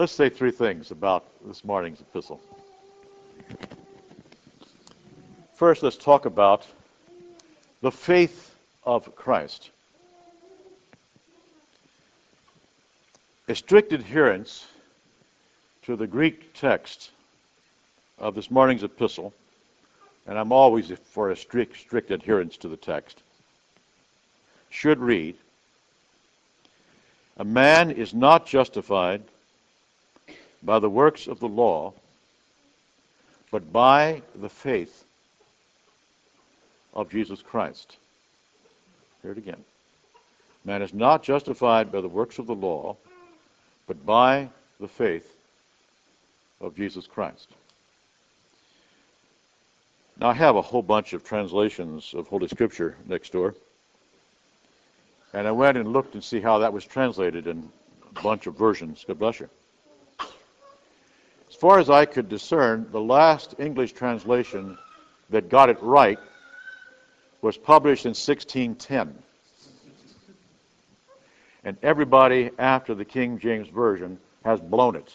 Let's say three things about this morning's epistle. First, let's talk about the faith of Christ. A strict adherence to the Greek text of this morning's epistle, and I'm always for a strict, strict adherence to the text, should read A man is not justified by the works of the law, but by the faith of Jesus Christ. Hear it again. Man is not justified by the works of the law, but by the faith of Jesus Christ. Now, I have a whole bunch of translations of Holy Scripture next door. And I went and looked and see how that was translated in a bunch of versions. God bless you. As far as I could discern, the last English translation that got it right was published in 1610. And everybody after the King James Version has blown it.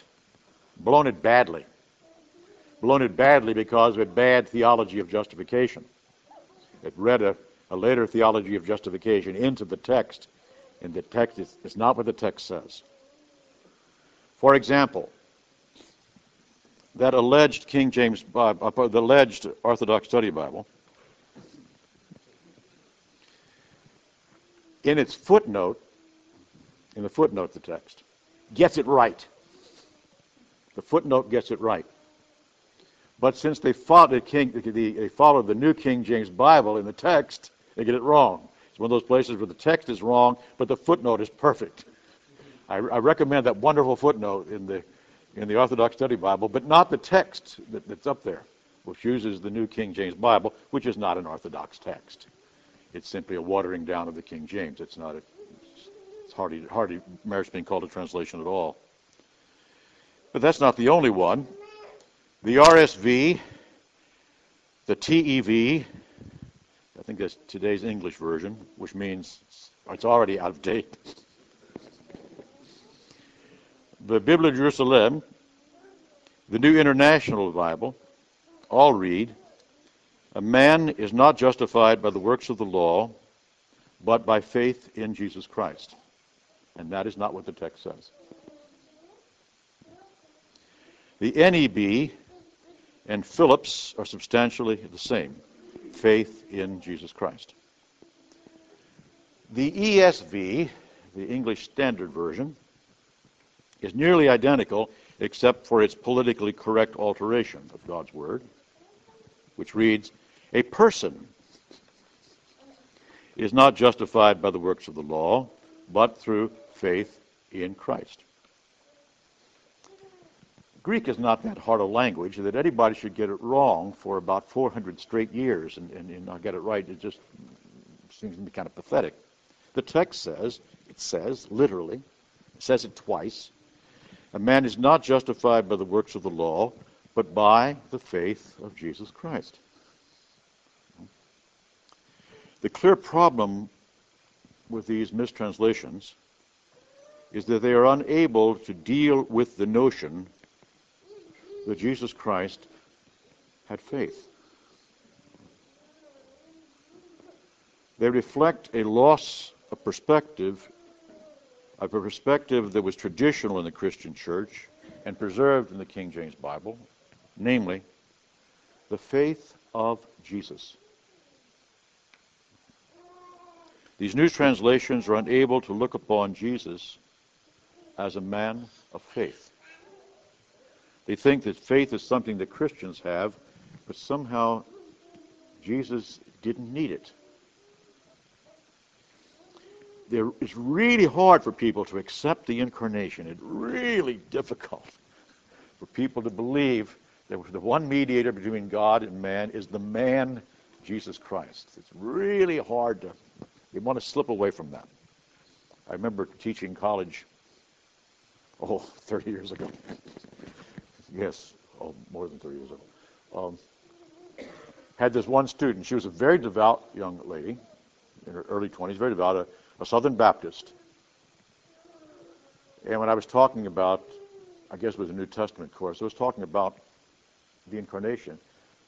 Blown it badly blown it badly because of a bad theology of justification. It read a, a later theology of justification into the text, and the text is, is not what the text says. For example, that alleged King James Bible, uh, the alleged Orthodox Study Bible, in its footnote, in the footnote the text, gets it right. The footnote gets it right. But since they followed the, King, they followed the New King James Bible in the text, they get it wrong. It's one of those places where the text is wrong, but the footnote is perfect. I, I recommend that wonderful footnote in the in the Orthodox Study Bible, but not the text that, that's up there, which uses the New King James Bible, which is not an Orthodox text. It's simply a watering down of the King James. It's not a, it's hardly hardly merits being called a translation at all. But that's not the only one. The RSV, the TEV, I think that's today's English version, which means it's already out of date. The Biblia Jerusalem, the New International Bible, all read, A man is not justified by the works of the law, but by faith in Jesus Christ. And that is not what the text says. The NEB, and Phillips are substantially the same faith in Jesus Christ. The ESV, the English Standard Version, is nearly identical except for its politically correct alteration of God's Word, which reads A person is not justified by the works of the law, but through faith in Christ. Greek is not that hard a language that anybody should get it wrong for about 400 straight years and, and, and not get it right. It just seems to be kind of pathetic. The text says, it says, literally, it says it twice, a man is not justified by the works of the law, but by the faith of Jesus Christ. The clear problem with these mistranslations is that they are unable to deal with the notion that Jesus Christ had faith. They reflect a loss of perspective, a perspective that was traditional in the Christian church and preserved in the King James Bible, namely, the faith of Jesus. These new translations are unable to look upon Jesus as a man of faith. They think that faith is something that Christians have, but somehow Jesus didn't need it. There, it's really hard for people to accept the incarnation. It's really difficult for people to believe that the one mediator between God and man is the man Jesus Christ. It's really hard to, they want to slip away from that. I remember teaching college, oh, 30 years ago. Yes, oh, more than 30 years ago. Um, had this one student. She was a very devout young lady in her early 20s, very devout, a, Southern Baptist. And when I was talking about I guess it was a New Testament course. I was talking about the incarnation.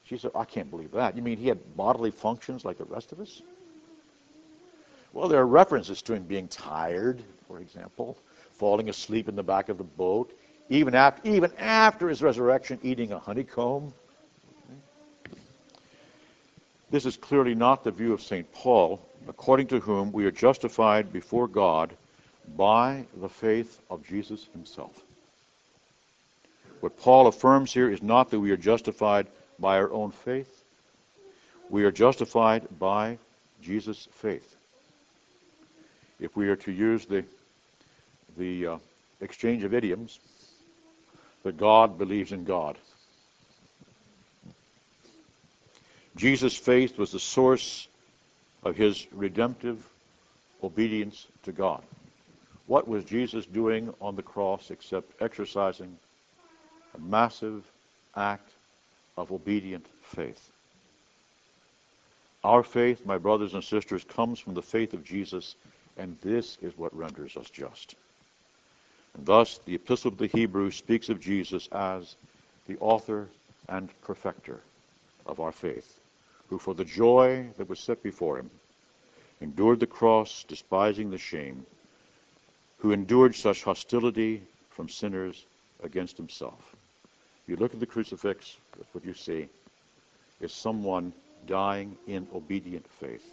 She said, I can't believe that. You mean he had bodily functions like the rest of us? Well, there are references to him being tired, for example, falling asleep in the back of the boat, even after, even after his resurrection, eating a honeycomb. This is clearly not the view of St. Paul, according to whom we are justified before God by the faith of Jesus himself. What Paul affirms here is not that we are justified by our own faith. We are justified by Jesus' faith. If we are to use the, the uh, exchange of idioms, that God believes in God. Jesus' faith was the source of his redemptive obedience to God. What was Jesus doing on the cross except exercising a massive act of obedient faith. Our faith, my brothers and sisters, comes from the faith of Jesus, and this is what renders us just. And thus, the Epistle to the Hebrews speaks of Jesus as the author and perfecter of our faith, who for the joy that was set before him endured the cross, despising the shame, who endured such hostility from sinners against himself you look at the crucifix, that's what you see, is someone dying in obedient faith.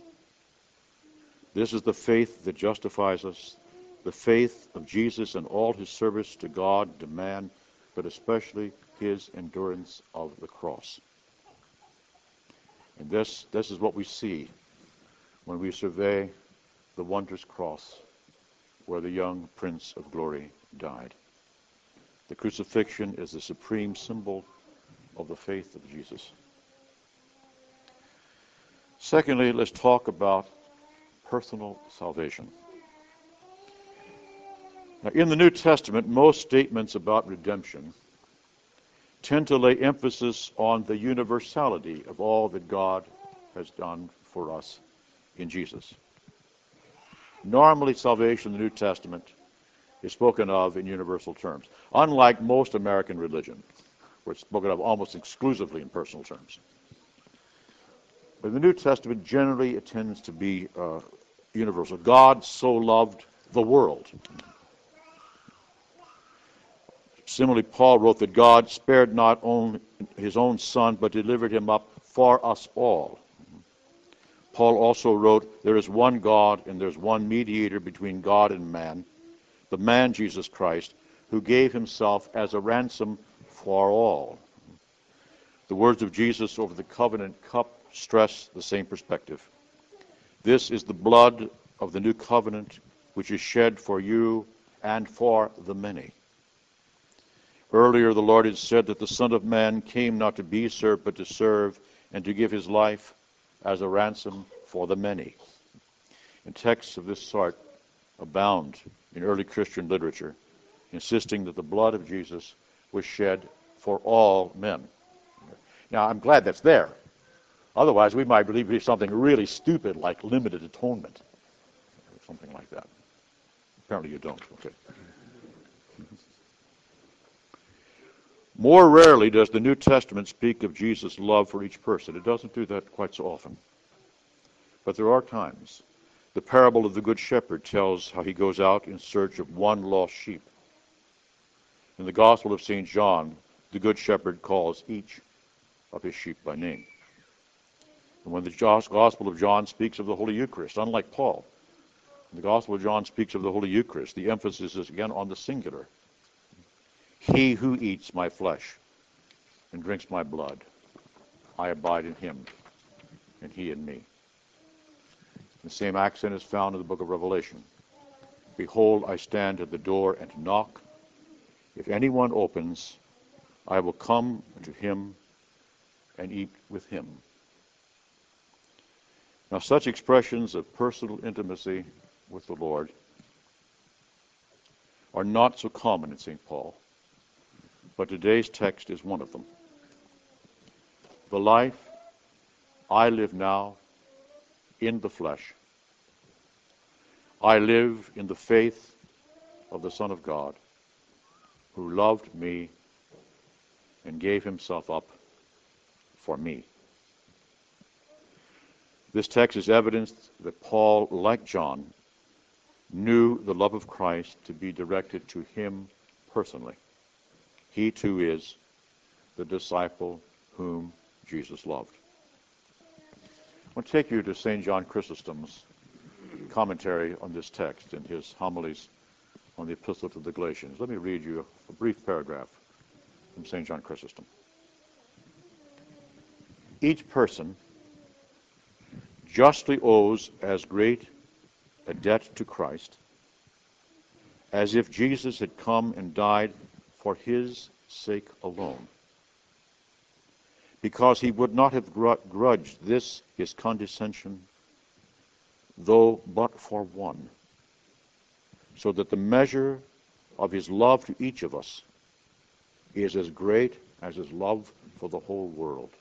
This is the faith that justifies us. The faith of Jesus and all his service to God demand, but especially his endurance of the cross. And this, this is what we see when we survey the wondrous cross where the young Prince of Glory died. The crucifixion is the supreme symbol of the faith of Jesus. Secondly, let's talk about personal salvation. Now, in the New Testament, most statements about redemption tend to lay emphasis on the universality of all that God has done for us in Jesus. Normally, salvation in the New Testament is spoken of in universal terms, unlike most American religion, where it's spoken of almost exclusively in personal terms. But the New Testament generally it tends to be uh, universal. God so loved the world. Similarly, Paul wrote that God spared not only his own son, but delivered him up for us all. Paul also wrote, There is one God, and there's one mediator between God and man, the man Jesus Christ, who gave himself as a ransom for all. The words of Jesus over the covenant cup stress the same perspective. This is the blood of the new covenant, which is shed for you and for the many. Earlier, the Lord had said that the Son of Man came not to be served, but to serve and to give his life as a ransom for the many. And texts of this sort abound in early Christian literature, insisting that the blood of Jesus was shed for all men. Now, I'm glad that's there. Otherwise, we might believe something really stupid like limited atonement, or something like that. Apparently, you don't. Okay. More rarely does the New Testament speak of Jesus' love for each person. It doesn't do that quite so often. But there are times the parable of the Good Shepherd tells how he goes out in search of one lost sheep. In the Gospel of St. John, the Good Shepherd calls each of his sheep by name. And when the Gospel of John speaks of the Holy Eucharist, unlike Paul, the Gospel of John speaks of the Holy Eucharist, the emphasis is again on the singular. He who eats my flesh and drinks my blood, I abide in him, and he in me. The same accent is found in the book of Revelation. Behold, I stand at the door and knock. If anyone opens, I will come to him and eat with him. Now, such expressions of personal intimacy with the Lord are not so common in St. Paul, but today's text is one of them. The life I live now in the flesh. I live in the faith of the Son of God, who loved me and gave himself up for me. This text is evidence that Paul, like John, knew the love of Christ to be directed to him personally. He too is the disciple whom Jesus loved. I want to take you to St. John Chrysostom's commentary on this text in his homilies on the Epistle to the Galatians. Let me read you a brief paragraph from St. John Chrysostom. Each person justly owes as great a debt to Christ as if Jesus had come and died for his sake alone. Because he would not have grudged this his condescension, though but for one, so that the measure of his love to each of us is as great as his love for the whole world.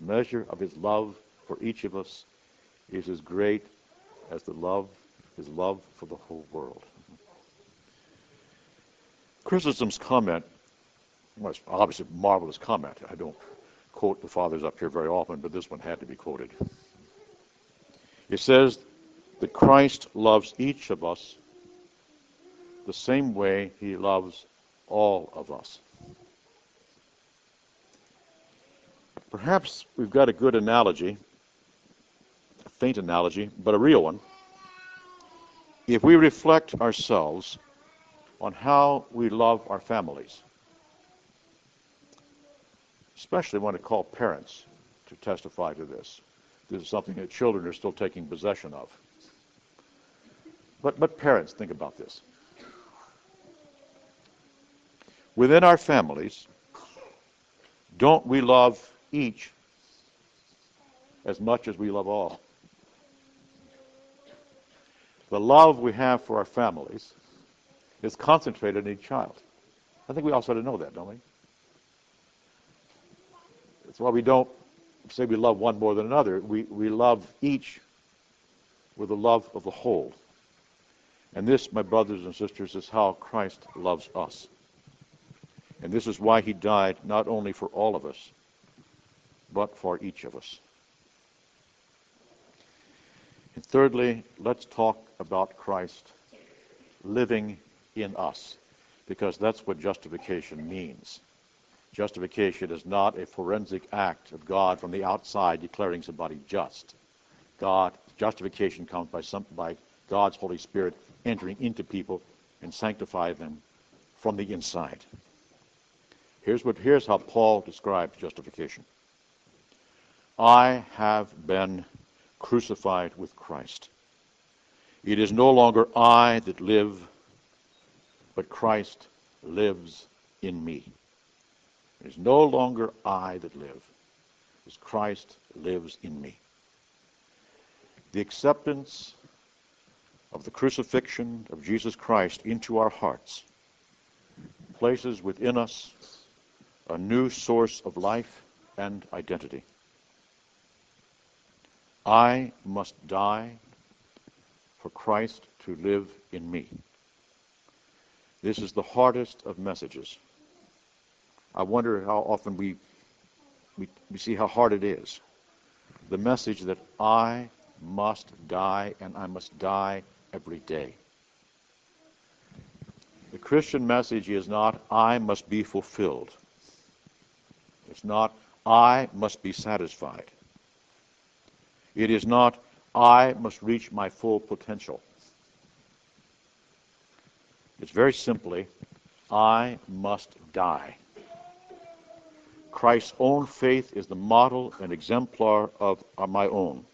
The measure of his love for each of us is as great as the love, his love for the whole world. Chrysostom's comment was obviously a marvelous comment. I don't quote the fathers up here very often, but this one had to be quoted. It says that Christ loves each of us the same way he loves all of us. Perhaps we've got a good analogy, a faint analogy, but a real one. If we reflect ourselves on how we love our families, especially want to call parents to testify to this. This is something that children are still taking possession of. But, but parents, think about this. Within our families, don't we love each as much as we love all. The love we have for our families is concentrated in each child. I think we all sort of know that, don't we? That's why we don't say we love one more than another. We, we love each with the love of the whole. And this, my brothers and sisters, is how Christ loves us. And this is why he died not only for all of us, but for each of us. And thirdly, let's talk about Christ living in us, because that's what justification means. Justification is not a forensic act of God from the outside declaring somebody just. God, justification comes by, some, by God's Holy Spirit entering into people and sanctify them from the inside. Here's, what, here's how Paul describes justification. I have been crucified with Christ. It is no longer I that live, but Christ lives in me. It is no longer I that live, as Christ lives in me. The acceptance of the crucifixion of Jesus Christ into our hearts places within us a new source of life and identity. I must die for Christ to live in me. This is the hardest of messages. I wonder how often we, we, we see how hard it is. The message that I must die and I must die every day. The Christian message is not I must be fulfilled. It's not I must be satisfied. It is not, I must reach my full potential. It's very simply, I must die. Christ's own faith is the model and exemplar of my own.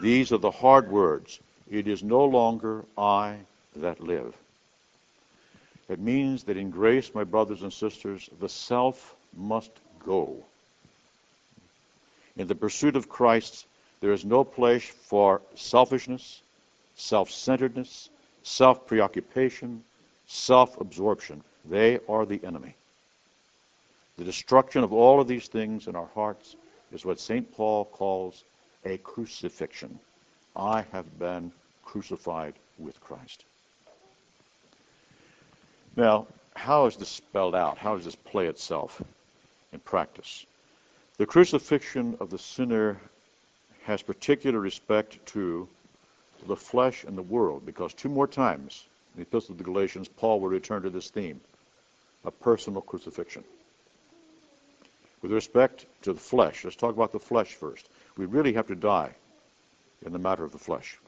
These are the hard words. It is no longer I that live. It means that in grace, my brothers and sisters, the self must go. In the pursuit of Christ, there is no place for selfishness, self centeredness, self preoccupation, self absorption. They are the enemy. The destruction of all of these things in our hearts is what St. Paul calls a crucifixion. I have been crucified with Christ. Now, how is this spelled out? How does this play itself in practice? The crucifixion of the sinner has particular respect to the flesh and the world, because two more times in the Epistle to the Galatians, Paul will return to this theme a personal crucifixion. With respect to the flesh, let's talk about the flesh first. We really have to die in the matter of the flesh.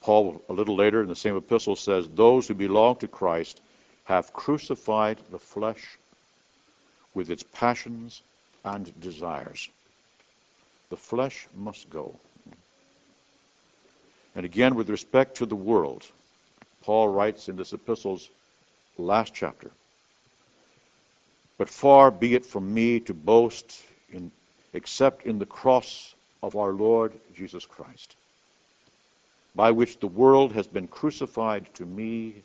Paul, a little later in the same epistle, says, Those who belong to Christ have crucified the flesh with its passions and desires. The flesh must go. And again, with respect to the world, Paul writes in this epistle's last chapter But far be it from me to boast in, except in the cross of our Lord Jesus Christ, by which the world has been crucified to me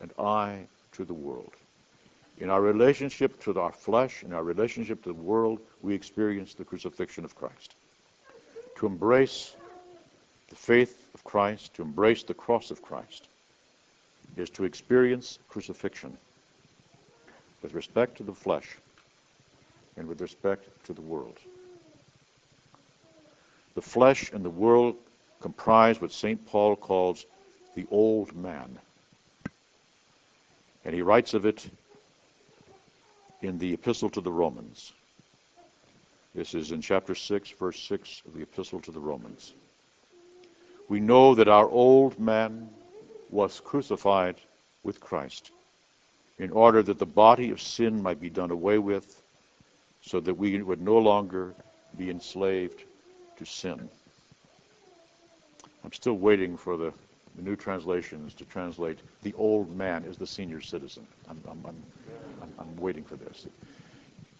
and I to the world. In our relationship to our flesh, in our relationship to the world, we experience the crucifixion of Christ. To embrace the faith of Christ, to embrace the cross of Christ, is to experience crucifixion with respect to the flesh and with respect to the world. The flesh and the world comprise what St. Paul calls the old man. And he writes of it in the Epistle to the Romans. This is in chapter 6, verse 6 of the Epistle to the Romans. We know that our old man was crucified with Christ in order that the body of sin might be done away with, so that we would no longer be enslaved to sin. I'm still waiting for the, the new translations to translate the old man as the senior citizen. I'm, I'm, I'm, I'm, waiting for this.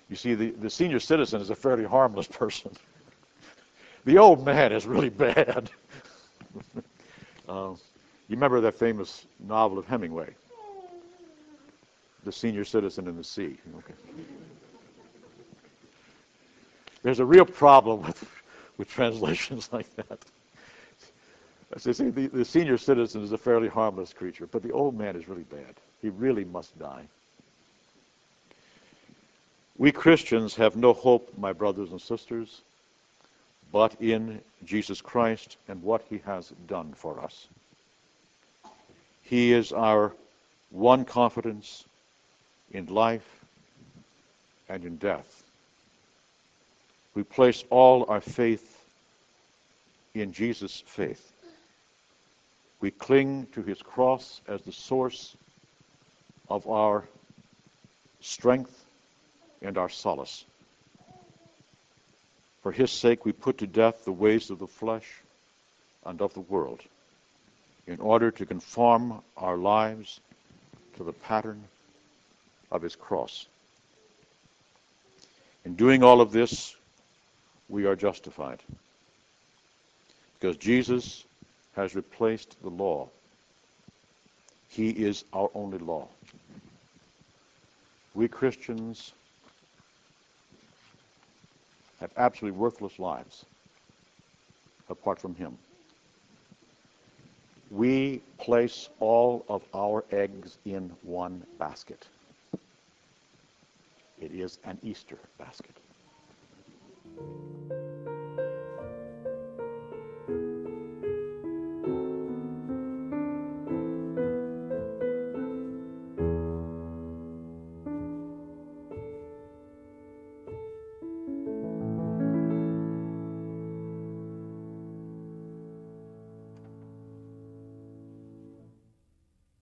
You see, the, the senior citizen is a fairly harmless person. the old man is really bad. Uh, you remember that famous novel of Hemingway, The Senior Citizen in the Sea? Okay. There's a real problem with, with translations like that. I say, the, the senior citizen is a fairly harmless creature, but the old man is really bad. He really must die. We Christians have no hope, my brothers and sisters, but in Jesus Christ and what he has done for us. He is our one confidence in life and in death. We place all our faith in Jesus' faith. We cling to his cross as the source of our strength and our solace. For his sake, we put to death the ways of the flesh and of the world in order to conform our lives to the pattern of his cross. In doing all of this, we are justified because Jesus has replaced the law. He is our only law. We Christians have absolutely worthless lives apart from Him we place all of our eggs in one basket. It is an Easter basket.